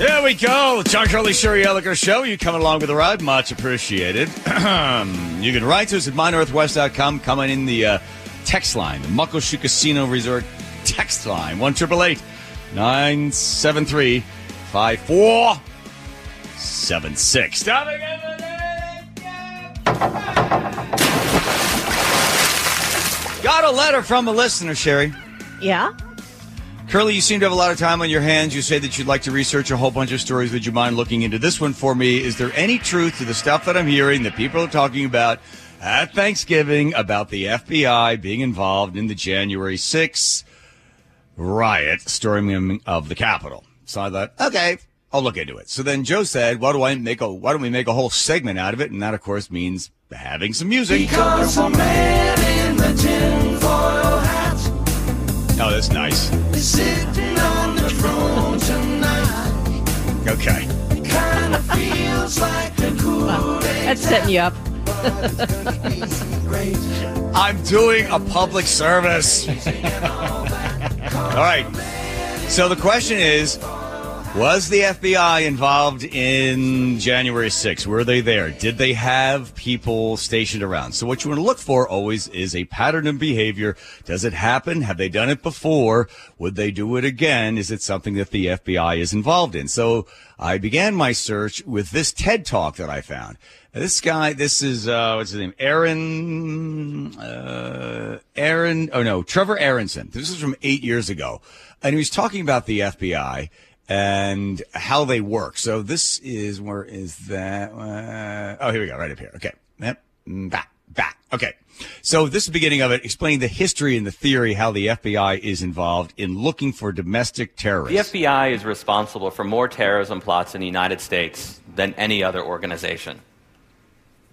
There we go. John Curley, Sherry Elliker Show. You coming along with the ride? Much appreciated. you can write to us at mynorthwest.com. Coming in the uh, text line, the Muckleshoot Casino Resort text line, 1 973 5476. Stop again. Got a letter from a listener, Sherry. Yeah? Curley, you seem to have a lot of time on your hands. You say that you'd like to research a whole bunch of stories. Would you mind looking into this one for me? Is there any truth to the stuff that I'm hearing that people are talking about at Thanksgiving about the FBI being involved in the January 6th riot storming of the Capitol? So I thought, okay, I'll look into it. So then Joe said, why do I make a, why don't we make a whole segment out of it? And that, of course, means having some music. Because a man in the tinfoil hat Oh, that's nice. Is sitting on the throne tonight. Okay. Kind of feels like a cool day. That's setting you up. I'm doing a public service. All right. So the question is Was the FBI involved in January 6th? Were they there? Did they have people stationed around? So what you want to look for always is a pattern of behavior. Does it happen? Have they done it before? Would they do it again? Is it something that the FBI is involved in? So I began my search with this TED talk that I found. This guy, this is, uh, what's his name? Aaron, uh, Aaron, oh no, Trevor Aaronson. This is from eight years ago. And he was talking about the FBI and how they work. So this is, where is that? Uh, oh, here we go, right up here. Okay. Yep. Mm, Back, back. Okay. So this is the beginning of it, explaining the history and the theory how the FBI is involved in looking for domestic terrorists. The. FBI is responsible for more terrorism plots in the United States than any other organization.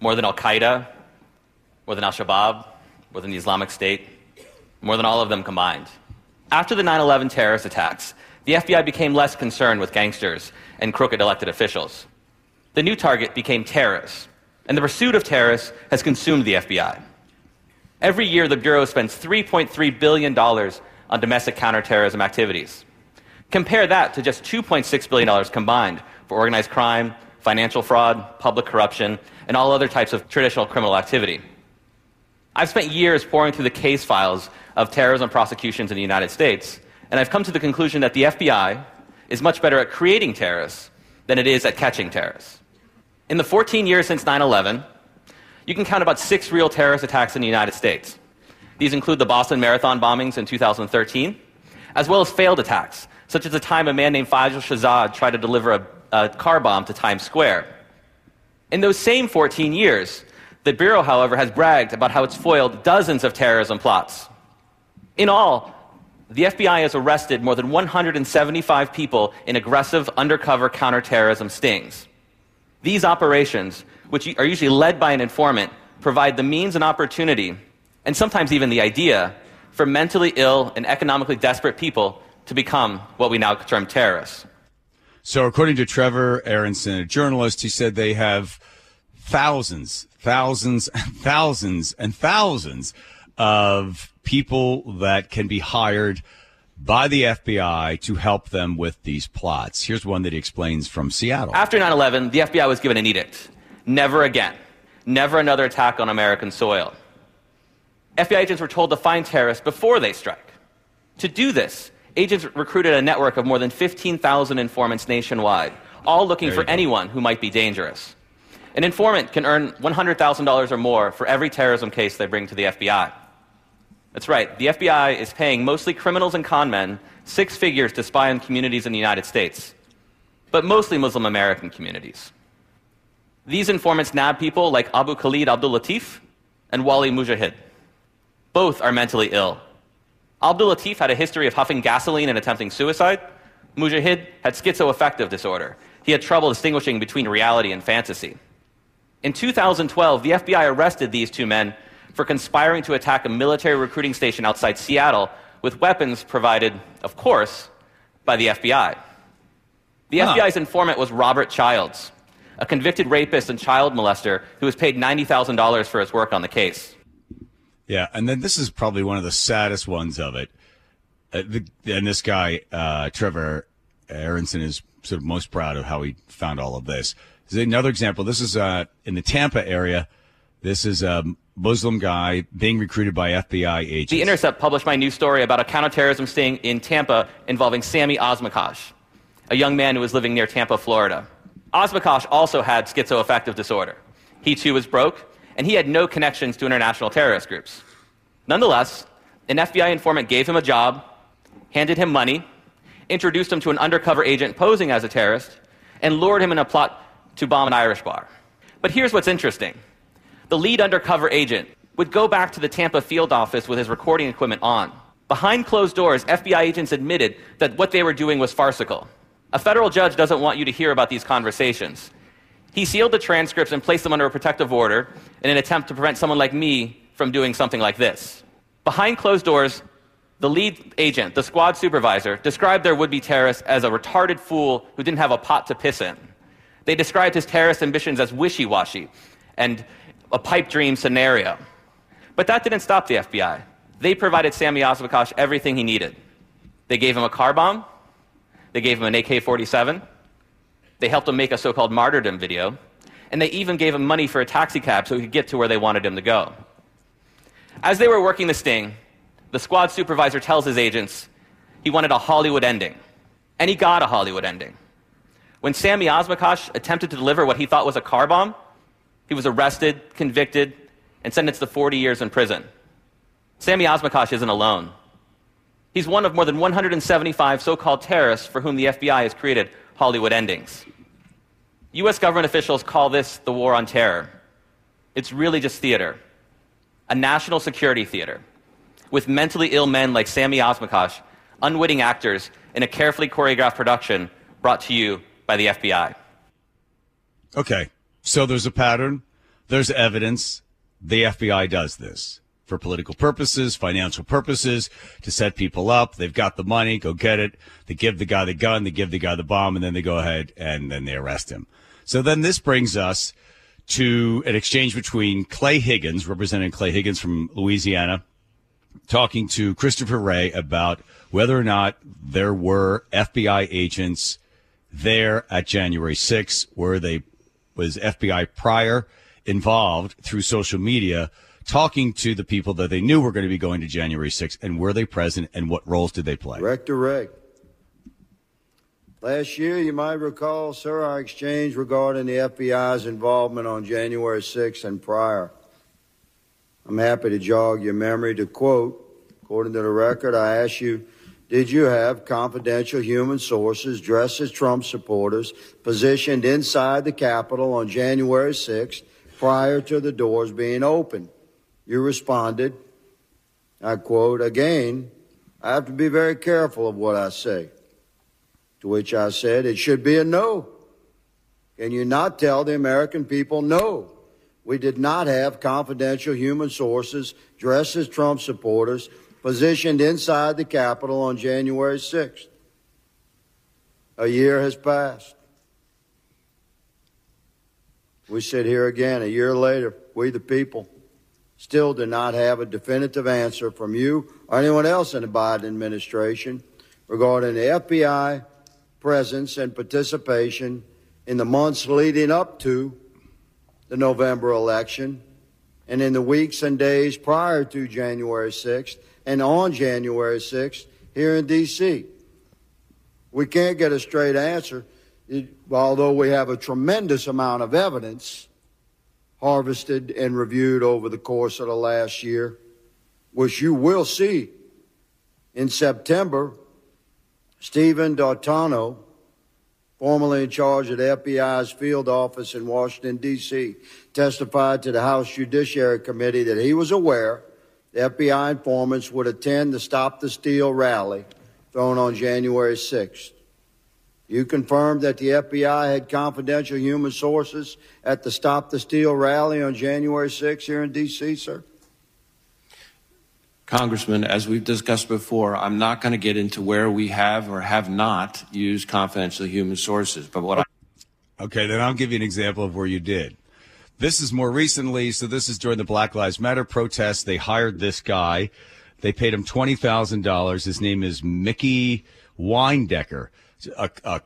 More than Al Qaeda, more than Al Shabaab, more than the Islamic State, more than all of them combined. After the 9 11 terrorist attacks, the FBI became less concerned with gangsters and crooked elected officials. The new target became terrorists, and the pursuit of terrorists has consumed the FBI. Every year, the Bureau spends $3.3 billion on domestic counterterrorism activities. Compare that to just $2.6 billion combined for organized crime, financial fraud, public corruption, and all other types of traditional criminal activity. I've spent years poring through the case files of terrorism prosecutions in the United States, and I've come to the conclusion that the FBI is much better at creating terrorists than it is at catching terrorists. In the 14 years since 9 11, you can count about six real terrorist attacks in the United States. These include the Boston Marathon bombings in 2013, as well as failed attacks, such as the time a man named Faisal Shahzad tried to deliver a, a car bomb to Times Square. In those same 14 years, the Bureau, however, has bragged about how it's foiled dozens of terrorism plots. In all, the FBI has arrested more than 175 people in aggressive undercover counterterrorism stings. These operations, which are usually led by an informant, provide the means and opportunity, and sometimes even the idea, for mentally ill and economically desperate people to become what we now term terrorists. So, according to Trevor Aaronson, a journalist, he said they have thousands, thousands, and thousands, and thousands of people that can be hired by the FBI to help them with these plots. Here's one that he explains from Seattle. After 9 11, the FBI was given an edict never again, never another attack on American soil. FBI agents were told to find terrorists before they strike. To do this, agents recruited a network of more than 15,000 informants nationwide, all looking for go. anyone who might be dangerous. An informant can earn $100,000 or more for every terrorism case they bring to the FBI. That's right, the FBI is paying mostly criminals and con men six figures to spy on communities in the United States, but mostly Muslim American communities. These informants nab people like Abu Khalid Abdul Latif and Wali Mujahid. Both are mentally ill. Abdul Latif had a history of huffing gasoline and attempting suicide. Mujahid had schizoaffective disorder. He had trouble distinguishing between reality and fantasy. In 2012, the FBI arrested these two men for conspiring to attack a military recruiting station outside Seattle with weapons provided, of course, by the FBI. The Huh. FBI's informant was Robert Childs, a convicted rapist and child molester who was paid $90,000 for his work on the case. Yeah, and then this is probably one of the saddest ones of it. Uh, the, and this guy, uh, Trevor Aaronson is sort of most proud of how he found all of this. This is another example. This is uh, in the Tampa area. This is a Muslim guy being recruited by FBI agents. The Intercept published my new story about a counterterrorism sting in Tampa involving Sammy Osmakac, a young man who was living near Tampa, Florida. Osmakac also had schizoaffective disorder. He too was broke, and he had no connections to international terrorist groups. Nonetheless, an FBI informant gave him a job, handed him money, introduced him to an undercover agent posing as a terrorist, and lured him in a plot to bomb an Irish bar. But here's what's interesting the lead undercover agent would go back to the Tampa field office with his recording equipment on. Behind closed doors, FBI agents admitted that what they were doing was farcical. A federal judge doesn't want you to hear about these conversations. He sealed the transcripts and placed them under a protective order in an attempt to prevent someone like me from doing something like this. Behind closed doors, the lead agent, the squad supervisor, described their would be terrorist as a retarded fool who didn't have a pot to piss in. They described his terrorist ambitions as wishy washy and a pipe dream scenario. But that didn't stop the FBI. They provided Sammy Osmakac everything he needed. They gave him a car bomb, they gave him an AK 47, they helped him make a so called martyrdom video, and they even gave him money for a taxi cab so he could get to where they wanted him to go. As they were working the sting, the squad supervisor tells his agents he wanted a Hollywood ending. And he got a Hollywood ending. When Sammy Osmakac attempted to deliver what he thought was a car bomb, he was arrested, convicted, and sentenced to 40 years in prison. Sammy Osmakac isn't alone. He's one of more than 175 so called terrorists for whom the FBI has created Hollywood endings. U.S. government officials call this the war on terror. It's really just theater, a national security theater, with mentally ill men like Sammy Osmakac, unwitting actors in a carefully choreographed production brought to you by the FBI. Okay. So there's a pattern, there's evidence. The FBI does this for political purposes, financial purposes, to set people up. They've got the money, go get it. They give the guy the gun, they give the guy the bomb, and then they go ahead and then they arrest him. So then this brings us to an exchange between Clay Higgins, representing Clay Higgins from Louisiana, talking to Christopher Wray about whether or not there were FBI agents there at January 6th. Were they was FBI prior involved through social media talking to the people that they knew were going to be going to January 6th and were they present and what roles did they play? Rector Rick. Last year, you might recall, sir, our exchange regarding the FBI's involvement on January 6th and prior. I'm happy to jog your memory to quote, according to the record, I asked you, did you have confidential human sources dressed as Trump supporters positioned inside the Capitol on January 6th prior to the doors being opened? You responded, I quote, again, I have to be very careful of what I say. To which I said, it should be a no. Can you not tell the American people no? We did not have confidential human sources dressed as Trump supporters positioned inside the Capitol on January 6th. A year has passed. We sit here again a year later, we the people still do not have a definitive answer from you or anyone else in the Biden administration regarding the FBI presence and participation in the months leading up to the November election and in the weeks and days prior to January 6th and on January 6th here in D.C. We can't get a straight answer, although we have a tremendous amount of evidence harvested and reviewed over the course of the last year, which you will see in September. Stephen D'Antuono, formerly in charge of the FBI's field office in Washington, D.C., testified to the House Judiciary Committee that he was aware FBI informants would attend the Stop the Steal rally thrown on January 6th. You confirmed that the FBI had confidential human sources at the Stop the Steal rally on January 6th here in D.C., sir? Congressman, as we've discussed before, I'm not going to get into where we have or have not used confidential human sources. But what I Okay, then I'll give you an example of where you did. This is more recently, so this is during the Black Lives Matter protests. They hired this guy. They paid him $20,000. His name is Mickey Windecker. a, a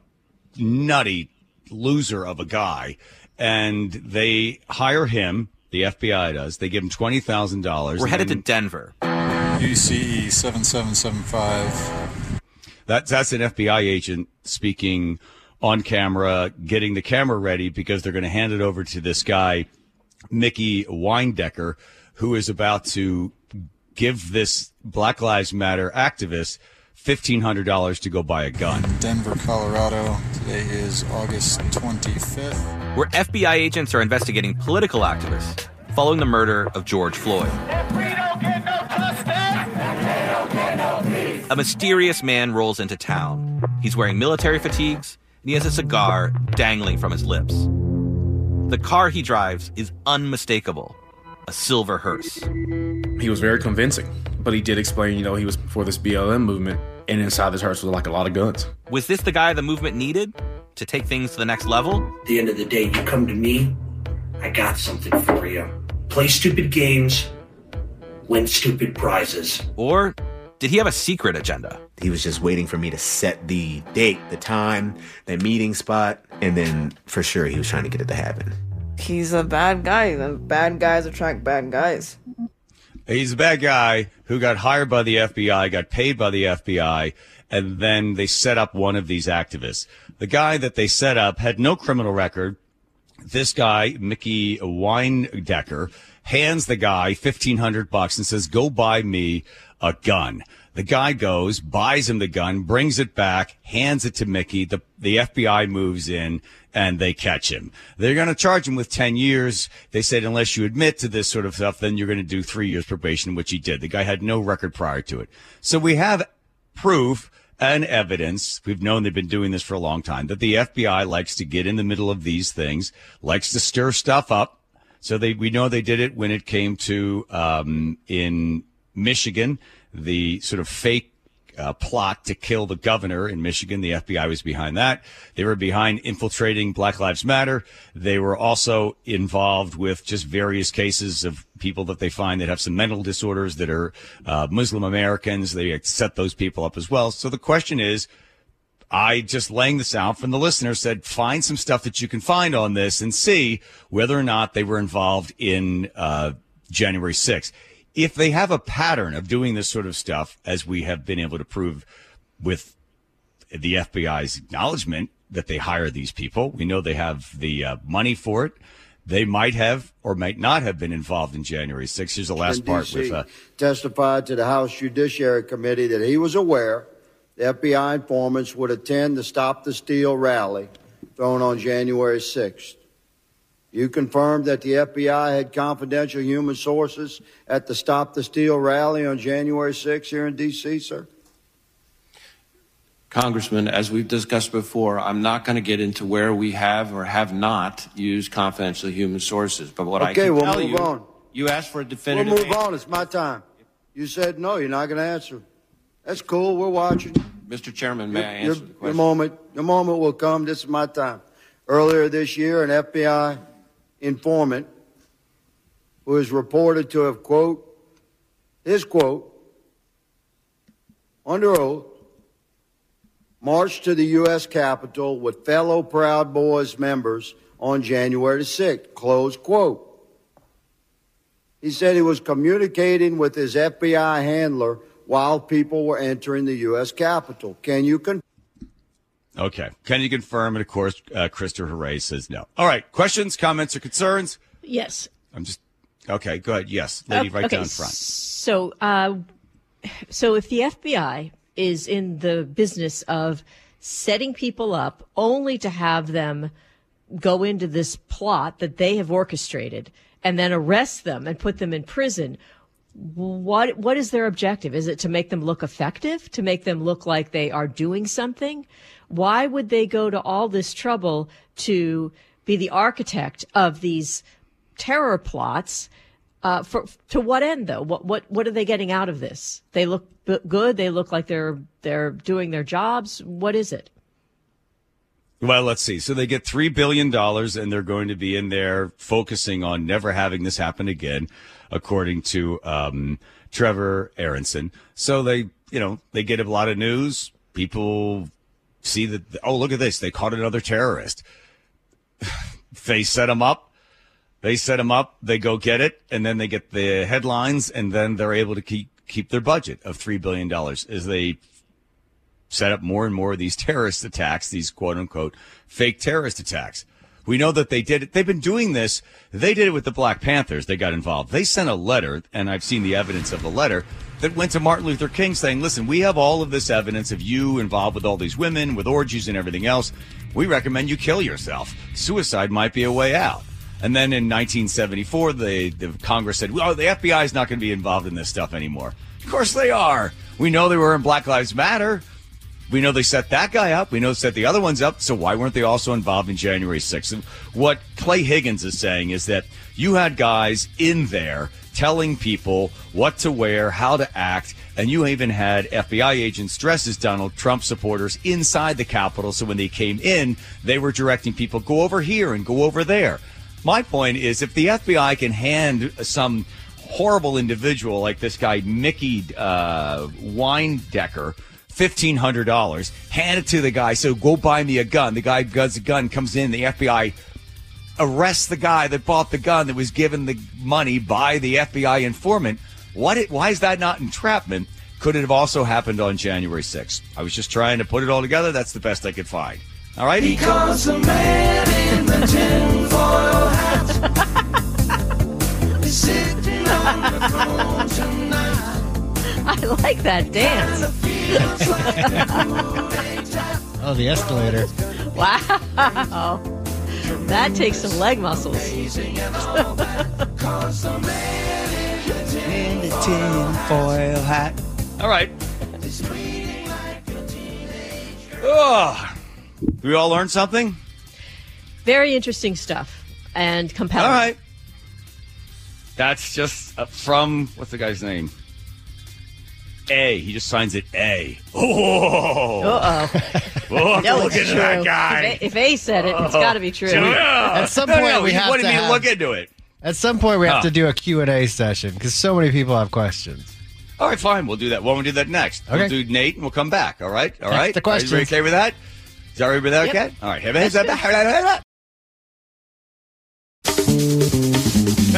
nutty loser of a guy, and they hire him. The FBI does. They give him twenty thousand dollars. We're headed to Denver. UCE 7775. That's that's an FBI agent speaking on camera, getting the camera ready because they're going to hand it over to this guy, Mickey Windecker, who is about to give this Black Lives Matter activist fifteen hundred dollars to go buy a gun. Denver, Colorado. Today is August 25th. Where FBI agents are investigating political activists following the murder of George Floyd. A mysterious man rolls into town. He's wearing military fatigues and he has a cigar dangling from his lips. The car he drives is unmistakable a silver hearse. He was very convincing, but he did explain, you know, he was for this BLM movement, and inside this hearse was like a lot of guns. Was this the guy the movement needed to take things to the next level? At the end of the day, you come to me, I got something for you. Play stupid games, win stupid prizes. Or did he have a secret agenda? He was just waiting for me to set the date, the time, the meeting spot, and then for sure he was trying to get it to happen. He's a bad guy, and bad guys attract bad guys. He's a bad guy who got hired by the FBI, got paid by the FBI, and then they set up one of these activists. The guy that they set up had no criminal record. This guy, Mickey Windecker, hands the guy 1500 bucks and says, go buy me a gun. The guy goes, buys him the gun, brings it back, hands it to Mickey. The, the FBI moves in and they catch him. They're going to charge him with 10 years. They said, unless you admit to this sort of stuff, then you're going to do three years probation, which he did. The guy had no record prior to it. So we have proof and evidence. We've known they've been doing this for a long time that the FBI likes to get in the middle of these things, likes to stir stuff up. So they, we know they did it when it came to, um, in Michigan, the sort of fake uh, plot to kill the governor in Michigan. The FBI was behind that. They were behind infiltrating Black Lives Matter. They were also involved with just various cases of people that they find that have some mental disorders that are uh, Muslim Americans. They set those people up as well. So the question is, I just laying this out from the listener said, find some stuff that you can find on this and see whether or not they were involved in uh, January 6th if they have a pattern of doing this sort of stuff, as we have been able to prove with the FBI's acknowledgement that they hire these people, we know they have the uh, money for it. They might have or might not have been involved in January 6th. Here's the last part with uh, testified to the House Judiciary Committee that he was aware the FBI informants would attend the Stop the Steal rally thrown on January 6th. You confirmed that the FBI had confidential human sources at the Stop the Steal rally on January 6th here in D.C., sir? Congressman, as we've discussed before, I'm not going to get into where we have or have not used confidential human sources. But what I Okay, can we'll tell move you, on. you asked for a definitive. We'll move answer. on. It's my time. You said no, you're not going to answer. That's cool. We're watching. Mr. Chairman, may I Your- answer the your, question? moment, your moment will come. This is my time. Earlier this year, an FBI informant who is reported to have quote his quote under oath marched to the U.S. Capitol with fellow Proud Boys members on January 6th. Close quote. He said he was communicating with his FBI handler while people were entering the U.S. Capitol. Can you confirm? Okay. Can you confirm? And of course, uh, Christopher Wray says no. All right. Questions, comments, or concerns? Yes. I'm just okay. Go ahead. Yes, lady, Oh, right okay, down front. So, uh, so if the FBI is in the business of setting people up only to have them go into this plot that they have orchestrated and then arrest them and put them in prison, what what is their objective? Is it to make them look effective? To make them look like they are doing something? Why would they go to all this trouble to be the architect of these terror plots? Uh, for to what end though? What what what are they getting out of this? They look b- good. They look like they're they're doing their jobs. What is it? Well, let's see. So they get three billion dollars, and they're going to be in there focusing on never having this happen again, according to um, Trevor Aaronson. So they, you know, they get a lot of news. People see that, oh, look at this. They caught another terrorist. they set him up. They set him up. They go get it. And then they get the headlines. And then they're able to keep, keep their budget of $3 billion as they set up more and more of these terrorist attacks, these quote unquote fake terrorist attacks. We know that they did it. They've been doing this. They did it with the Black Panthers. They got involved. They sent a letter, and I've seen the evidence of the letter that went to Martin Luther King saying, listen, we have all of this evidence of you involved with all these women, with orgies and everything else. We recommend you kill yourself. Suicide might be a way out. And then in 1974, the, the Congress said, well, the FBI is not going to be involved in this stuff anymore. Of course they are. We know they were in Black Lives Matter. We know they set that guy up. We know they set the other ones up. So why weren't they also involved in January 6th? What Clay Higgins is saying is that you had guys in there telling people what to wear, how to act, and you even had FBI agents dressed as Donald Trump supporters inside the Capitol. So when they came in, they were directing people go over here and go over there. My point is if the FBI can hand some horrible individual like this guy, Mickey uh, Windecker, $1,500, hand it to the guy, so go buy me a gun. The guy guns a gun, comes in, the FBI arrests the guy that bought the gun that was given the money by the FBI informant. What it, why is that not entrapment? Could it have also happened on January 6th? I was just trying to put it all together. That's the best I could find. All right? Because the man in the tinfoil hat is sitting on the throne. I like that dance. Oh, the escalator. Wow. That takes some leg muscles. In the tinfoil hat. All right. Oh, we all learned something. Very interesting stuff and compelling. All right. That's just uh, from what's the guy's name? A. He just signs it A. Oh. Uh-oh. Oh, No, look it's into that guy. If A, if A said it, it's Oh. got to be true. At some point, no, we have wanted to me to have- look into it. At some point, we have Huh. to do a Q&A session because so many people have questions. All right, fine. We'll do that. Why don't we do that next? Okay. We'll do Nate and we'll come back. All right? All Text right? the Are you okay with that? Is that right with that? Yep. Okay? All right.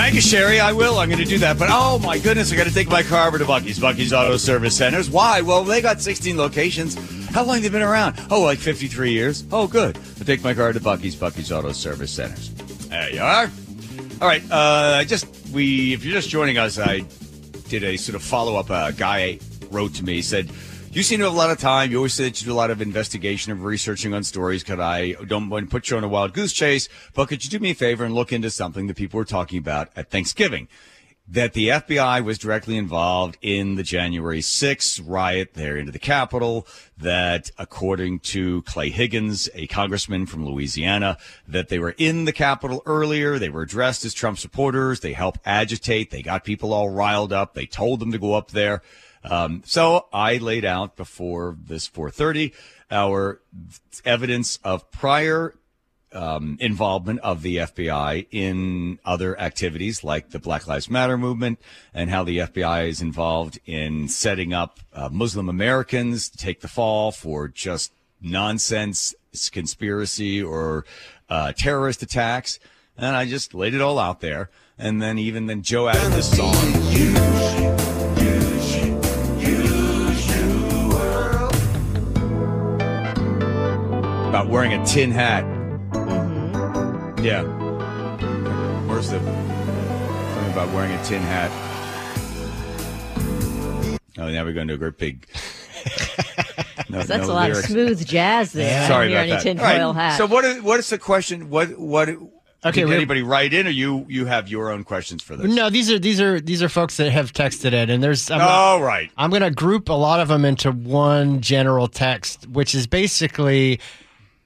Thank you, Sherry. I will. I'm going to do that. But oh my goodness, I got to take my car over to Bucky's. Bucky's Auto Service Centers. Why? Well, they got 16 locations. How long they been around? Oh, like 53 years. Oh, good. I take my car to Bucky's. Bucky's Auto Service Centers. There you are. All right. Uh, I just we if you're just joining us, I did a sort of follow up. A guy wrote to me said. You seem to have a lot of time. You always say that you do a lot of investigation and researching on stories. Could I don't want to put you on a wild goose chase, but could you do me a favor and look into something that people were talking about at Thanksgiving? That the FBI was directly involved in the January 6th riot there into the Capitol. That according to Clay Higgins, a congressman from Louisiana, that they were in the Capitol earlier. They were dressed as Trump supporters. They helped agitate. They got people all riled up. They told them to go up there. Um, so I laid out before this 4:30 our evidence of prior um, involvement of the FBI in other activities like the Black Lives Matter movement and how the FBI is involved in setting up uh, Muslim Americans to take the fall for just nonsense conspiracy or uh, terrorist attacks. And I just laid it all out there. And then even then Joe added this song. Wearing a tin hat. Mm-hmm. Yeah. Where's the something about wearing a tin hat? Oh, now we're going to a great big. No, So that's no a lot lyrics. of smooth jazz there. Sorry about that. tinfoil All right, hat. So what is what is the question? What what? Okay, did anybody write in, or you you have your own questions for this? No, these are these are these are folks that have texted it, and there's. I'm All right. I'm going to group a lot of them into one general text, which is basically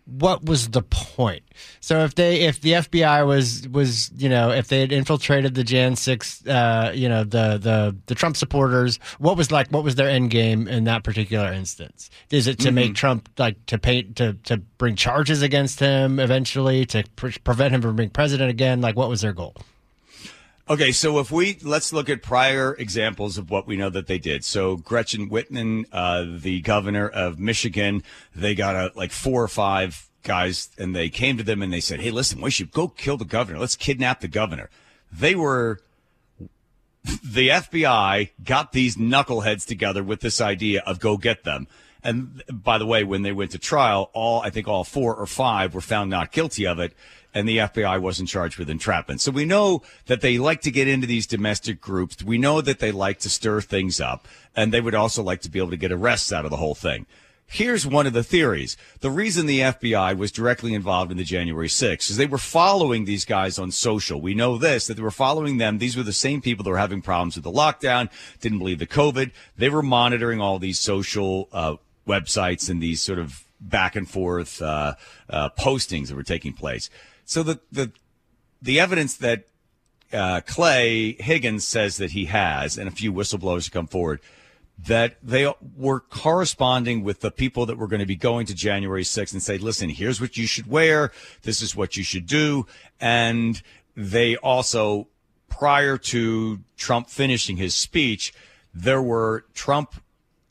what was the point. So if they if the FBI was was you know if they had infiltrated the Jan six uh, you know the the the Trump supporters, what was like what was their end game in that particular instance? Is it to make Trump like to paint to to bring charges against him eventually to pre- prevent him from being president again? Like what was their goal? Okay, so if we let's look at prior examples of what we know that they did. So Gretchen Whitmer, uh, the governor of Michigan, they got a, like four or five guys, and they came to them and they said, "Hey, listen, we should go kill the governor. Let's kidnap the governor." They were the FBI got these knuckleheads together with this idea of go get them. And by the way, when they went to trial, all I think all four or five were found not guilty of it, and the FBI wasn't charged with entrapment. So we know that they like to get into these domestic groups. We know that they like to stir things up, and they would also like to be able to get arrests out of the whole thing. Here's one of the theories. The reason the FBI was directly involved in the January 6th is they were following these guys on social. We know this, that they were following them. These were the same people that were having problems with the lockdown, didn't believe the COVID. They were monitoring all these social uh, websites and these sort of back and forth uh, uh, postings that were taking place. So the, the, the evidence that uh, Clay Higgins says that he has, and a few whistleblowers have come forward, that they were corresponding with the people that were going to be going to January 6th and say, listen, here's what you should wear. This is what you should do. And they also, prior to Trump finishing his speech, there were Trump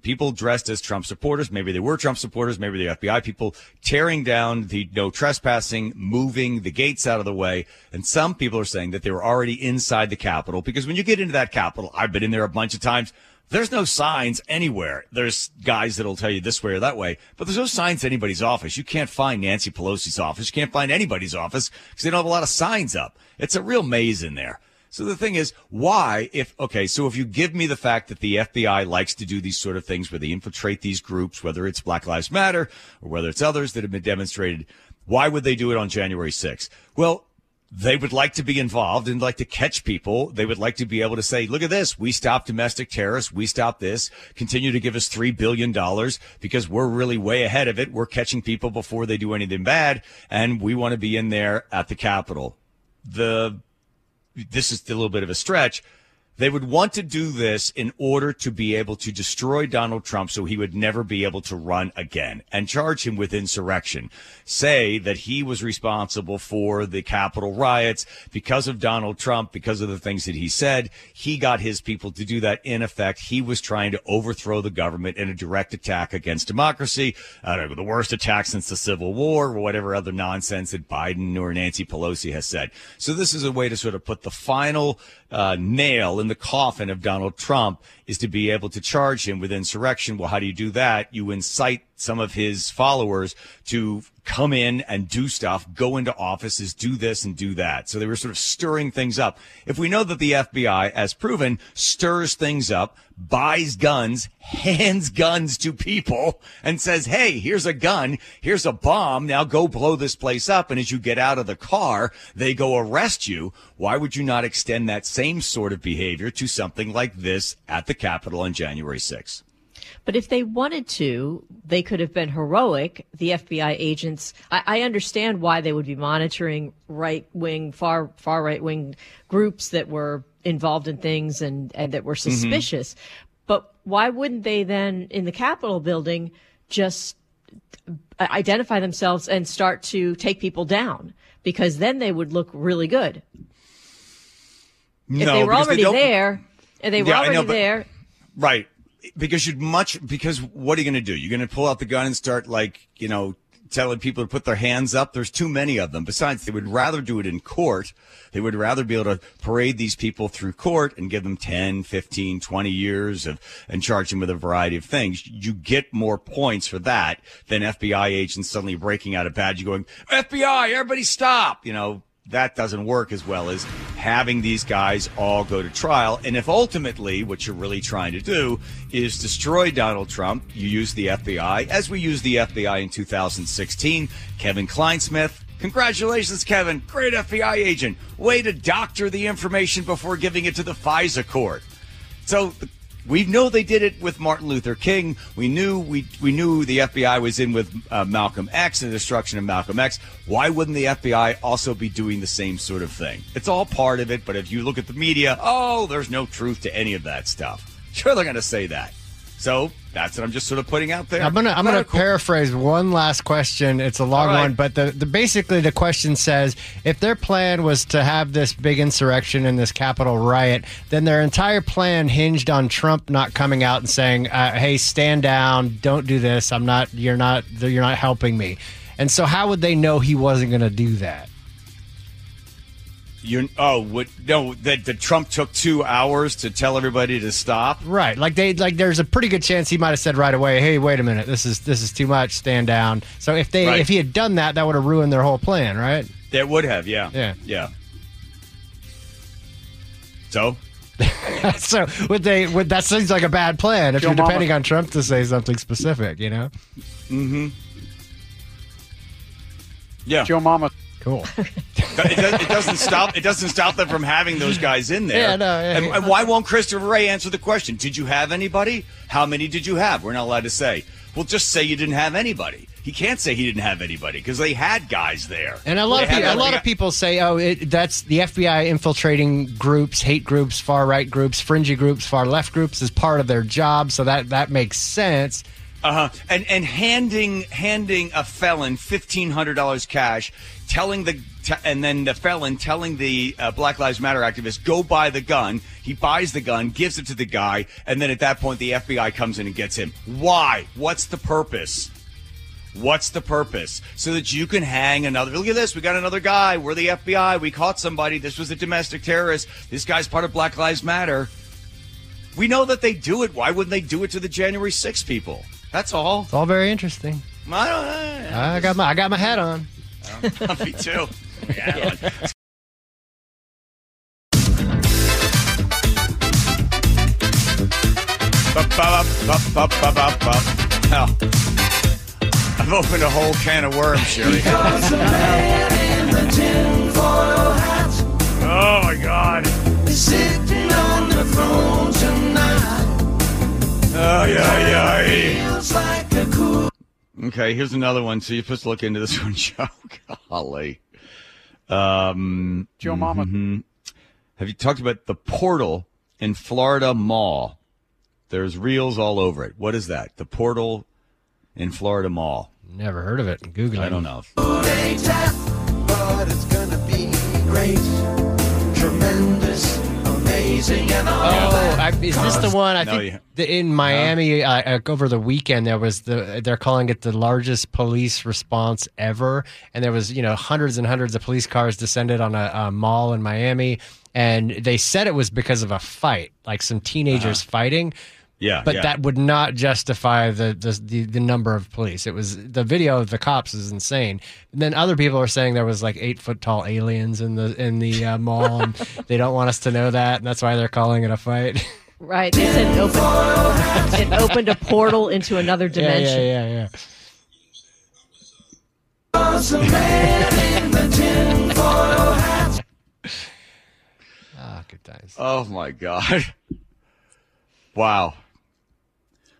people dressed as Trump supporters. Maybe they were Trump supporters. Maybe the FBI people tearing down the no trespassing, moving the gates out of the way. And some people are saying that they were already inside the Capitol because when you get into that Capitol, I've been in there a bunch of times. There's no signs anywhere. There's guys that'll tell you this way or that way, but there's no signs to anybody's office. You can't find Nancy Pelosi's office. You can't find anybody's office because they don't have a lot of signs up. It's a real maze in there. So the thing is, why, if, okay, so if you give me the fact that the FBI likes to do these sort of things where they infiltrate these groups, whether it's Black Lives Matter or whether it's others that have been demonstrated, why would they do it on January 6th? Well, they would like to be involved and like to catch people. They would like to be able to say, look at this. We stopped domestic terrorists. We stopped this. Continue to give us $3 billion because we're really way ahead of it. We're catching people before they do anything bad. And we want to be in there at the Capitol. The, this is a little bit of a stretch. They would want to do this in order to be able to destroy Donald Trump so he would never be able to run again and charge him with insurrection. Say that he was responsible for the Capitol riots because of Donald Trump, because of the things that he said. He got his people to do that. In effect, he was trying to overthrow the government in a direct attack against democracy. Uh, the worst attack since the Civil War or whatever other nonsense that Biden or Nancy Pelosi has said. So this is a way to sort of put the final uh, nail in the coffin of Donald Trump is to be able to charge him with insurrection. Well, how do you do that? You incite some of his followers to come in and do stuff, go into offices, do this and do that. So they were sort of stirring things up. If we know that the FBI, as proven, stirs things up, buys guns, hands guns to people and says, Hey, here's a gun. Here's a bomb. Now go blow this place up. And as you get out of the car, they go arrest you. Why would you not extend that same sort of behavior to something like this at the Capitol on January 6th? But if they wanted to, they could have been heroic. The FBI agents, I, I understand why they would be monitoring right wing, far far right wing groups that were involved in things and, and that were mm-hmm. suspicious. But why wouldn't they then, in the Capitol building, just identify themselves and start to take people down? Because then they would look really good. if they were because they already there, and they were Yeah, already know, but- there, Right. Because you'd much, because what are you going to do? You're going to pull out the gun and start like, you know, telling people to put their hands up. There's too many of them. Besides, they would rather do it in court. They would rather be able to parade these people through court and give them 10, 15, 20 years of, and charge them with a variety of things. You get more points for that than FBI agents suddenly breaking out a badge going, FBI, everybody stop. You know, that doesn't work as well as having these guys all go to trial. And if ultimately what you're really trying to do is destroy Donald Trump, you use the FBI, as we used the FBI in 2016, Kevin Clinesmith. Congratulations, Kevin. Great FBI agent. Way to doctor the information before giving it to the FISA court. So we know they did it with Martin Luther King. We knew we we knew the FBI was in with uh, Malcolm X and the destruction of Malcolm X. Why wouldn't the FBI also be doing the same sort of thing? It's all part of it. But if you look at the media, oh, there's no truth to any of that stuff. Sure, they're going to say that. So That's what I'm just sort of putting out there. I'm gonna I'm gonna cool- paraphrase one last question. It's a long right. one, but the, the basically the question says if their plan was to have this big insurrection and this Capitol riot, then their entire plan hinged on Trump not coming out and saying, uh, "Hey, stand down, don't do this. I'm not. You're not. You're not helping me." And so, how would they know he wasn't going to do that? You oh what no that the Trump took two hours to tell everybody to stop. Right, like they like. There's a pretty good chance he might have said right away, "Hey, wait a minute, this is this is too much. Stand down." So if they Right. if he had done that, that would have ruined their whole plan, right? That would have, yeah, Yeah. yeah. So so would they? Would that seems like a bad plan if Joe you're Mama- depending on Trump to say something specific? You know? Mm-hmm. Yeah. Joe Mama. Cool. it, does, it doesn't stop. It doesn't stop them from having those guys in there. Yeah, no, yeah, and, yeah. and why won't Christopher Wray answer the question? Did you have anybody? How many did you have? We're not allowed to say. Well, just say you didn't have anybody. He can't say he didn't have anybody because they had guys there. And a lot of They had people, a lot of people say, "Oh, it, that's the FBI infiltrating groups, hate groups, far right groups, fringy groups, far left groups as part of their job." So that that makes sense. Uh huh. And and handing handing a felon fifteen hundred dollars cash, telling the t- and then the felon telling the uh, Black Lives Matter activist go buy the gun. He buys the gun, gives it to the guy, and then at that point the FBI comes in and gets him. Why? What's the purpose? What's the purpose? So that you can hang another. Look at this. We got another guy. We're the FBI. We caught somebody. This was a domestic terrorist. This guy's part of Black Lives Matter. We know that they do it. Why wouldn't they do it to the January 6 people? That's all. It's all very interesting. I don't know. I got my I got my hat on. Me too. Yeah. Now, I've opened a whole can of worms, Sherry. Because the man in the tinfoil hat Oh my God. sitting on the throne tonight. Oh yeah, yeah. Feels like a cool. Okay, here's another one. So you're supposed to look into this one, Joe. Golly. Um, Joe Mama. mhm. Have you talked about the portal in Florida Mall? There's reels all over it. What is that? The portal in Florida Mall. Never heard of it. Google it. I don't know. ain't but it's gonna be great, tremendous, amazing, and all Oh, that. I, is this the one? I No, think you- the, in Miami uh, uh, over the weekend there was the they're calling it the largest police response ever, and there was you know hundreds and hundreds of police cars descended on a, a mall in Miami, and they said it was because of a fight, like some teenagers fighting. Yeah, but yeah. that would not justify the, the the the number of police. It was the video of the cops is insane. And then other people are saying there was like eight foot tall aliens in the in the uh, mall, and they don't want us to know that, and that's why they're calling it a fight. Right. They said it opened, it opened a portal into another dimension. yeah, yeah, yeah. Was the man in the tinfoil hat. Ah, good times. Oh my God. Wow.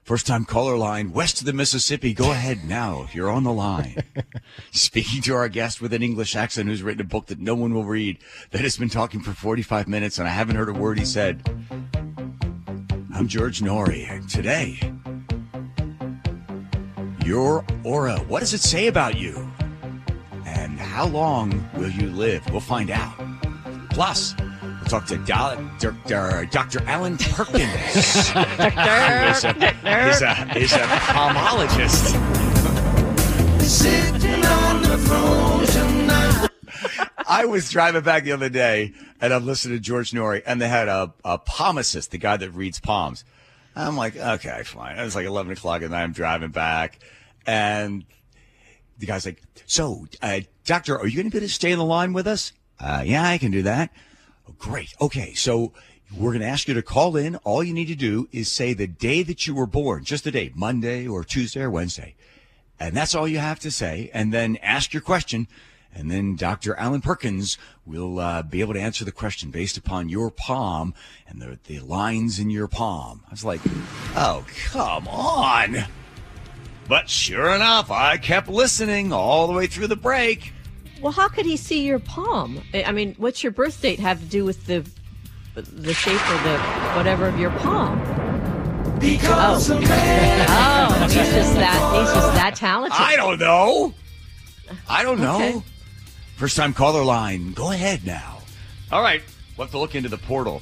First time caller line west of the Mississippi. Go ahead now if you're on the line. Speaking to our guest with an English accent who's written a book that no one will read, that has been talking for 45 minutes and I haven't heard a word he said. I'm George Noory, and today, your aura, what does it say about you? And how long will you live? We'll find out. Plus, talk to Do- Dr. Dr. Alan Perkins. He's a, he's a, he's a palmologist. Sitting on the throne tonight. I was driving back the other day and I'm listening to George Noory and they had a, a palmicist, the guy that reads palms. I'm like, okay, fine. It was like 11 o'clock at night. I'm driving back and the guy's like, so, uh, doctor, are you going to be able to stay in the line with us? Uh, yeah, I can do that. Oh, great. Okay. So we're going to ask you to call in. All you need to do is say the day that you were born, just the day, Monday or Tuesday or Wednesday. And that's all you have to say. And then ask your question. And then Dr. Alan Perkins will uh, be able to answer the question based upon your palm and the, the lines in your palm. I was like, oh, come on. But sure enough, I kept listening all the way through the break. Well, how could he see your palm? I I mean, what's your birth date have to do with the the shape or the whatever of your palm? Because Oh. of. Oh, he's just that. He's just that talented. I don't know. I don't know. Okay. First time caller line. Go ahead now. All right. We'll have to look into the portal.